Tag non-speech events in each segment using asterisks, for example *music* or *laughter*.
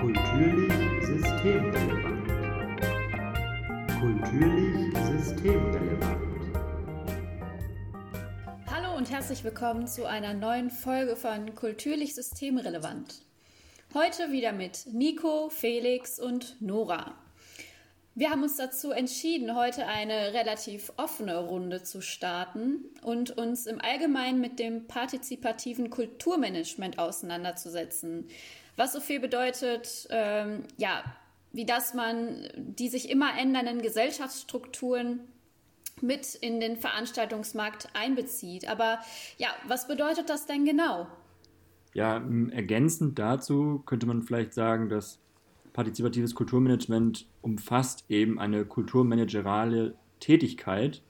Kulturlich systemrelevant. Kulturlich systemrelevant. Hallo und herzlich willkommen zu einer neuen Folge von Kulturlich systemrelevant. Heute wieder mit Nico, Felix und Nora. Wir haben uns dazu entschieden, heute eine relativ offene Runde zu starten und uns im Allgemeinen mit dem partizipativen Kulturmanagement auseinanderzusetzen. Was so viel bedeutet, ähm, ja, wie dass man die sich immer ändernden Gesellschaftsstrukturen mit in den Veranstaltungsmarkt einbezieht. Aber ja, was bedeutet das denn genau? Ja, ergänzend dazu könnte man vielleicht sagen, dass partizipatives Kulturmanagement umfasst eben eine kulturmanagerale Tätigkeit,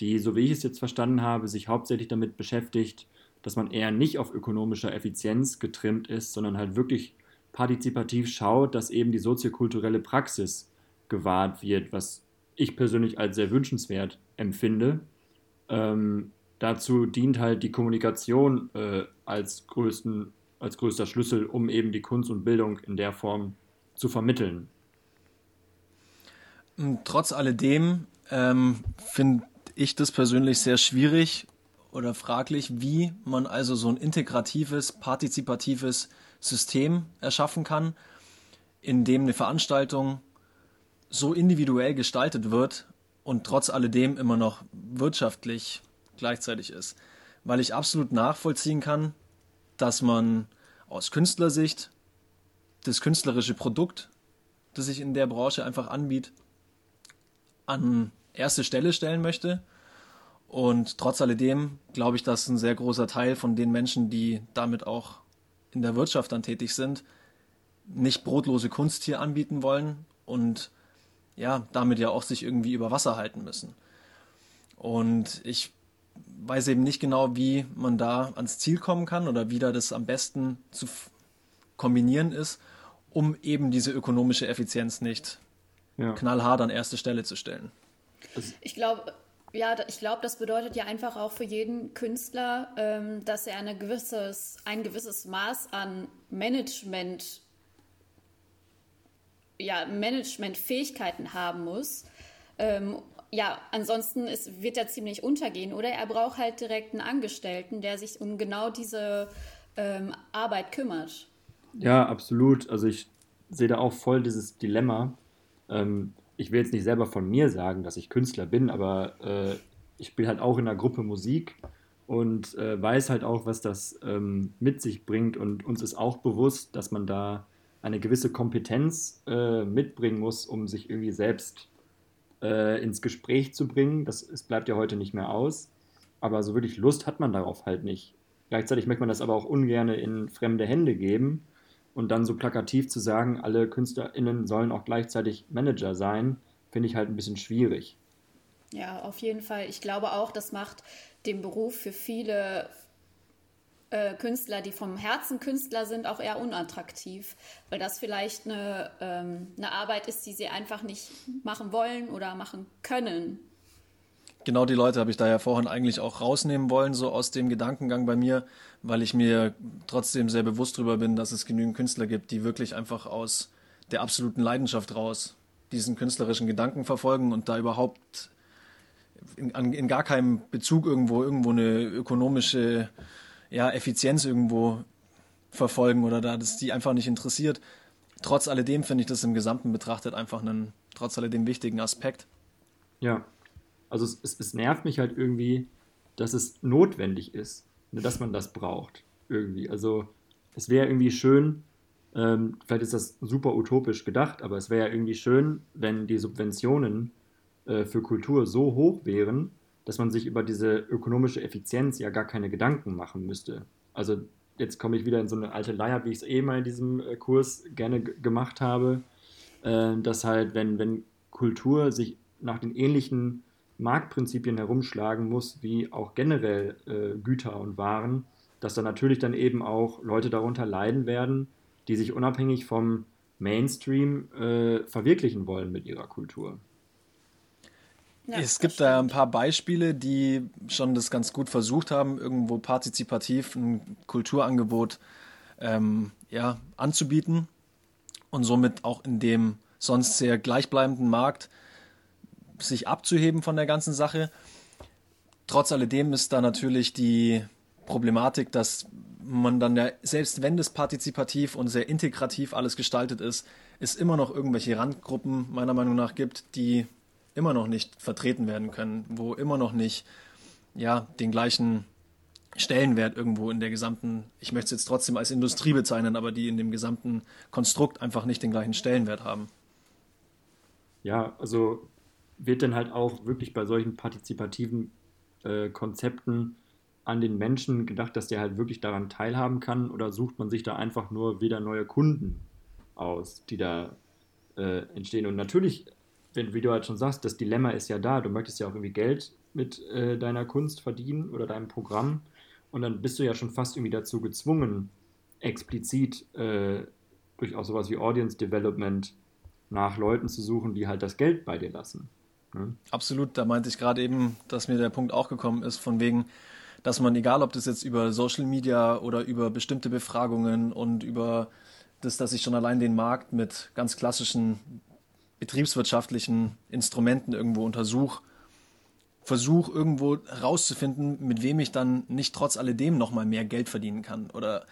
die, so wie ich es jetzt verstanden habe, sich hauptsächlich damit beschäftigt, dass man eher nicht auf ökonomischer Effizienz getrimmt ist, sondern halt wirklich partizipativ schaut, dass eben die soziokulturelle Praxis gewahrt wird, was ich persönlich als sehr wünschenswert empfinde. Ähm, dazu dient halt die Kommunikation äh, als, größten, als größter Schlüssel, um eben die Kunst und Bildung in der Form zu vermitteln. Trotz alledem ähm, finde ich das persönlich sehr schwierig oder fraglich, wie man also so ein integratives, partizipatives System erschaffen kann, in dem eine Veranstaltung so individuell gestaltet wird und trotz alledem immer noch wirtschaftlich gleichzeitig ist. Weil ich absolut nachvollziehen kann, dass man aus Künstlersicht das künstlerische Produkt, das sich in der Branche einfach anbietet, an erste Stelle stellen möchte und trotz alledem glaube ich, dass ein sehr großer Teil von den Menschen, die damit auch in der Wirtschaft dann tätig sind, nicht brotlose Kunst hier anbieten wollen und ja, damit ja auch sich irgendwie über Wasser halten müssen. Und ich weiß eben nicht genau, wie man da ans Ziel kommen kann oder wie da das am besten zu kombinieren ist, um eben diese ökonomische Effizienz nicht ja. knallhart an erste Stelle zu stellen. Ich glaube, ja, ich glaube, das bedeutet ja einfach auch für jeden Künstler, ähm, dass er eine gewisses, ein gewisses Maß an Management, ja, Managementfähigkeiten haben muss. Ähm, ja, ansonsten ist, wird er ziemlich untergehen. Oder er braucht halt direkt einen Angestellten, der sich um genau diese ähm, Arbeit kümmert. Ja, absolut. Also ich sehe da auch voll dieses Dilemma. Ähm, ich will jetzt nicht selber von mir sagen, dass ich Künstler bin, aber äh, ich spiele halt auch in einer Gruppe Musik und äh, weiß halt auch, was das ähm, mit sich bringt. Und uns ist auch bewusst, dass man da eine gewisse Kompetenz äh, mitbringen muss, um sich irgendwie selbst äh, ins Gespräch zu bringen. Das es bleibt ja heute nicht mehr aus. Aber so wirklich Lust hat man darauf halt nicht. Gleichzeitig möchte man das aber auch ungern in fremde Hände geben und dann so plakativ zu sagen, alle KünstlerInnen sollen auch gleichzeitig Manager sein, finde ich halt ein bisschen schwierig. Ja, auf jeden Fall. Ich glaube auch, das macht den Beruf für viele äh, Künstler, die vom Herzen Künstler sind, auch eher unattraktiv, weil das vielleicht eine, ähm, eine Arbeit ist, die sie einfach nicht machen wollen oder machen können genau die Leute habe ich da ja vorhin eigentlich auch rausnehmen wollen, so aus dem Gedankengang bei mir, weil ich mir trotzdem sehr bewusst darüber bin, dass es genügend Künstler gibt, die wirklich einfach aus der absoluten Leidenschaft raus diesen künstlerischen Gedanken verfolgen und da überhaupt in, in gar keinem Bezug irgendwo irgendwo eine ökonomische ja, Effizienz irgendwo verfolgen oder da das die einfach nicht interessiert. Trotz alledem finde ich das im Gesamten betrachtet einfach einen trotz alledem wichtigen Aspekt. Ja, also es, es, es nervt mich halt irgendwie, dass es notwendig ist, ne, dass man das braucht. Irgendwie. Also es wäre irgendwie schön, ähm, vielleicht ist das super utopisch gedacht, aber es wäre ja irgendwie schön, wenn die Subventionen äh, für Kultur so hoch wären, dass man sich über diese ökonomische Effizienz ja gar keine Gedanken machen müsste. Also jetzt komme ich wieder in so eine alte Leier, wie ich es eh mal in diesem äh, Kurs gerne gemacht habe, äh, dass halt, wenn, wenn Kultur sich nach den ähnlichen Marktprinzipien herumschlagen muss, wie auch generell äh, Güter und Waren, dass da natürlich dann eben auch Leute darunter leiden werden, die sich unabhängig vom Mainstream äh, verwirklichen wollen mit ihrer Kultur. Ja, es gibt da ein paar Beispiele, die schon das ganz gut versucht haben, irgendwo partizipativ ein Kulturangebot ähm, ja, anzubieten. und somit auch in dem sonst sehr gleichbleibenden Markt sich abzuheben von der ganzen Sache. Trotz alledem ist da natürlich die Problematik, dass man dann ja, selbst wenn das partizipativ und sehr integrativ alles gestaltet ist, es immer noch irgendwelche Randgruppen meiner Meinung nach gibt, die immer noch nicht vertreten werden können, wo immer noch nicht ja, den gleichen Stellenwert irgendwo in der gesamten, ich möchte es jetzt trotzdem als Industrie bezeichnen, aber die in dem gesamten Konstrukt einfach nicht den gleichen Stellenwert haben. Ja, also wird dann halt auch wirklich bei solchen partizipativen äh, Konzepten an den Menschen gedacht, dass der halt wirklich daran teilhaben kann oder sucht man sich da einfach nur wieder neue Kunden aus, die da äh, entstehen? Und natürlich, wenn, wie du halt schon sagst, das Dilemma ist ja da, du möchtest ja auch irgendwie Geld mit äh, deiner Kunst verdienen oder deinem Programm und dann bist du ja schon fast irgendwie dazu gezwungen, explizit äh, durch auch sowas wie Audience Development nach Leuten zu suchen, die halt das Geld bei dir lassen. Ne? Absolut, da meinte ich gerade eben, dass mir der Punkt auch gekommen ist, von wegen, dass man, egal ob das jetzt über Social Media oder über bestimmte Befragungen und über das, dass ich schon allein den Markt mit ganz klassischen betriebswirtschaftlichen Instrumenten irgendwo untersuche, versuche irgendwo herauszufinden, mit wem ich dann nicht trotz alledem nochmal mehr Geld verdienen kann. Oder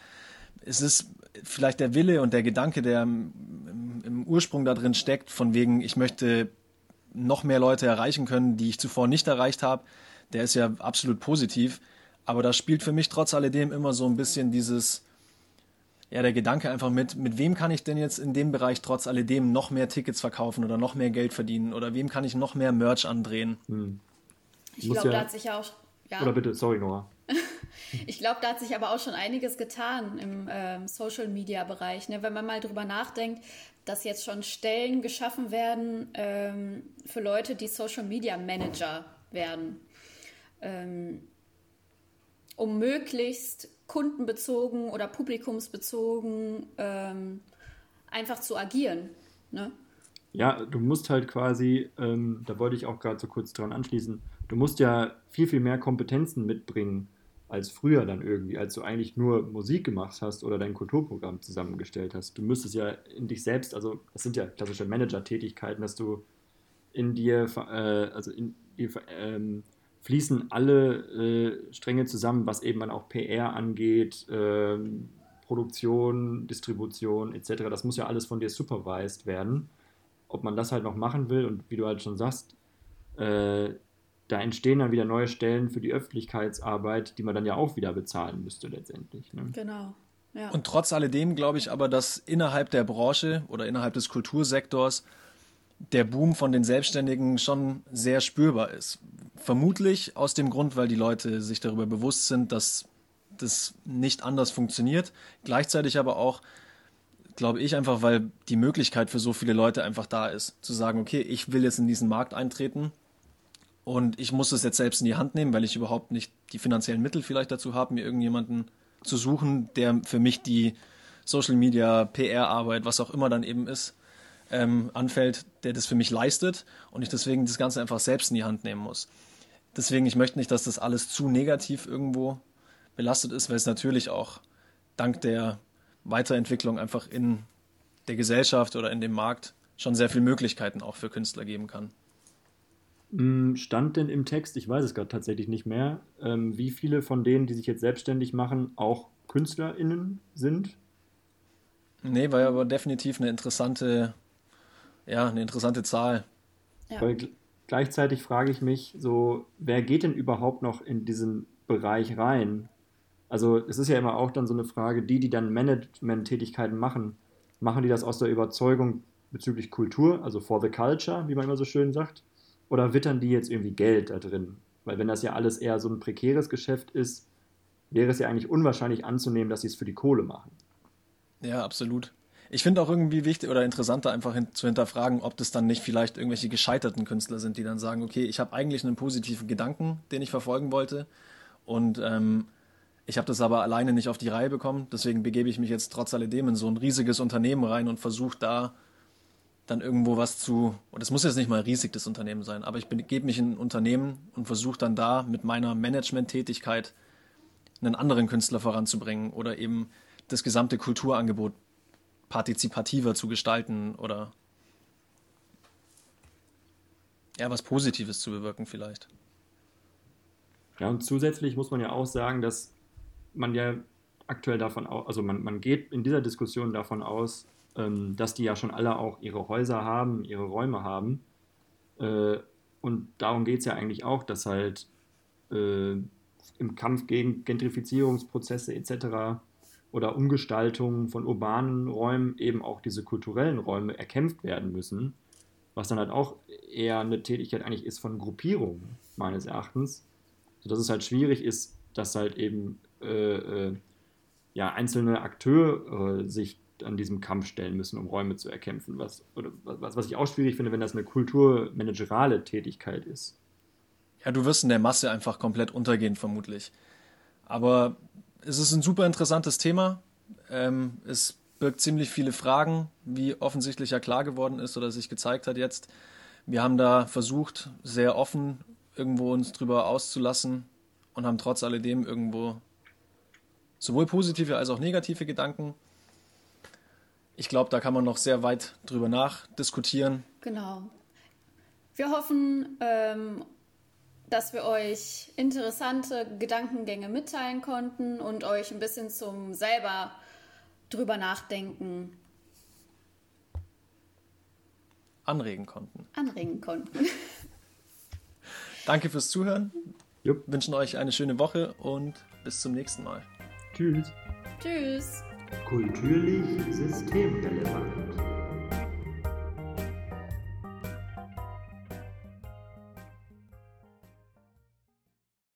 es ist vielleicht der Wille und der Gedanke, der im Ursprung da drin steckt, von wegen, ich möchte noch mehr Leute erreichen können, die ich zuvor nicht erreicht habe, der ist ja absolut positiv. Aber da spielt für mich trotz alledem immer so ein bisschen dieses, ja, der Gedanke einfach mit, mit wem kann ich denn jetzt in dem Bereich trotz alledem noch mehr Tickets verkaufen oder noch mehr Geld verdienen oder wem kann ich noch mehr Merch andrehen? Hm. Ich glaube, ja, da hat sich ja auch. Ja. Oder bitte, sorry, Nora. *laughs* ich glaube, da hat sich aber auch schon einiges getan im ähm, Social Media Bereich. Ne? Wenn man mal drüber nachdenkt, dass jetzt schon Stellen geschaffen werden ähm, für Leute, die Social Media Manager werden. Ähm, um möglichst kundenbezogen oder publikumsbezogen ähm, einfach zu agieren. Ne? Ja, du musst halt quasi, ähm, da wollte ich auch gerade so kurz dran anschließen, du musst ja viel, viel mehr Kompetenzen mitbringen als früher dann irgendwie, als du eigentlich nur Musik gemacht hast oder dein Kulturprogramm zusammengestellt hast. Du müsstest ja in dich selbst, also das sind ja klassische Manager-Tätigkeiten, dass du in dir, äh, also in dir ähm, fließen alle äh, Stränge zusammen, was eben dann auch PR angeht, äh, Produktion, Distribution etc. Das muss ja alles von dir supervised werden. Ob man das halt noch machen will und wie du halt schon sagst, äh, da entstehen dann wieder neue Stellen für die Öffentlichkeitsarbeit, die man dann ja auch wieder bezahlen müsste letztendlich. Ne? Genau. Ja. Und trotz alledem glaube ich aber, dass innerhalb der Branche oder innerhalb des Kultursektors der Boom von den Selbstständigen schon sehr spürbar ist. Vermutlich aus dem Grund, weil die Leute sich darüber bewusst sind, dass das nicht anders funktioniert. Gleichzeitig aber auch, glaube ich, einfach, weil die Möglichkeit für so viele Leute einfach da ist, zu sagen, okay, ich will jetzt in diesen Markt eintreten und ich muss es jetzt selbst in die Hand nehmen, weil ich überhaupt nicht die finanziellen Mittel vielleicht dazu habe, mir irgendjemanden zu suchen, der für mich die Social Media, PR-Arbeit, was auch immer dann eben ist, ähm, anfällt, der das für mich leistet und ich deswegen das Ganze einfach selbst in die Hand nehmen muss. Deswegen, ich möchte nicht, dass das alles zu negativ irgendwo belastet ist, weil es natürlich auch dank der Weiterentwicklung einfach in der Gesellschaft oder in dem Markt schon sehr viele Möglichkeiten auch für Künstler geben kann. Hm, stand denn im Text, ich weiß es gerade tatsächlich nicht mehr, ähm, wie viele von denen, die sich jetzt selbstständig machen, auch KünstlerInnen sind? Nee, war ja aber definitiv eine interessante, ja, eine interessante Zahl. Ja. Weil gleichzeitig frage ich mich so, wer geht denn überhaupt noch in diesen Bereich rein? Also es ist ja immer auch dann so eine Frage, die, die dann Management-Tätigkeiten machen, machen die das aus der Überzeugung bezüglich Kultur, also for the culture, wie man immer so schön sagt, oder wittern die jetzt irgendwie Geld da drin? Weil wenn das ja alles eher so ein prekäres Geschäft ist, wäre es ja eigentlich unwahrscheinlich anzunehmen, dass sie es für die Kohle machen. Ja, absolut. Ich finde auch irgendwie wichtig oder interessanter, einfach hin, zu hinterfragen, ob das dann nicht vielleicht irgendwelche gescheiterten Künstler sind, die dann sagen, okay, ich habe eigentlich einen positiven Gedanken, den ich verfolgen wollte und ähm, ich habe das aber alleine nicht auf die Reihe bekommen, deswegen begebe ich mich jetzt trotz alledem in so ein riesiges Unternehmen rein und versuche da dann irgendwo was zu, und es muss jetzt nicht mal riesig das Unternehmen sein, aber ich begebe mich in ein Unternehmen und versuche dann da mit meiner partizipativer zu gestalten oder ja, was Positives zu bewirken vielleicht. Ja, und zusätzlich muss man ja auch sagen, dass man ja aktuell davon aus, also man, man geht in dieser Diskussion davon aus, ähm, dass die ja schon alle auch ihre Häuser haben, ihre Räume haben. Äh, und darum geht es ja eigentlich auch, dass halt äh, im Kampf gegen Gentrifizierungsprozesse etc. oder Umgestaltung von urbanen Räumen eben auch diese kulturellen Räume erkämpft werden müssen, was dann halt auch eher eine Tätigkeit eigentlich ist von Gruppierungen, meines Erachtens, sodass es halt schwierig ist, dass halt eben äh, äh, ja, einzelne Akteure sich an diesem Kampf stellen müssen, um Räume zu erkämpfen. Was, oder, was, was ich auch schwierig finde, wenn das eine kulturmanagerale Tätigkeit ist. Ja, du wirst in der Masse einfach komplett untergehen, vermutlich. Aber es ist ein super interessantes Thema. Ähm, es birgt ziemlich viele Fragen, wie offensichtlich ja klar geworden ist oder sich gezeigt hat jetzt. Wir haben da versucht, sehr offen irgendwo uns drüber auszulassen und haben trotz alledem irgendwo sowohl positive als auch negative Gedanken. Ich glaube, da kann man noch sehr weit drüber nachdiskutieren. Genau. Wir hoffen, ähm, dass wir euch interessante Gedankengänge mitteilen konnten und euch ein bisschen zum selber drüber nachdenken anregen konnten. Anregen konnten. *laughs* Danke fürs Zuhören. Jupp. Wünschen euch eine schöne Woche und bis zum nächsten Mal. Tschüss. Tschüss. Kulturlich systemrelevant.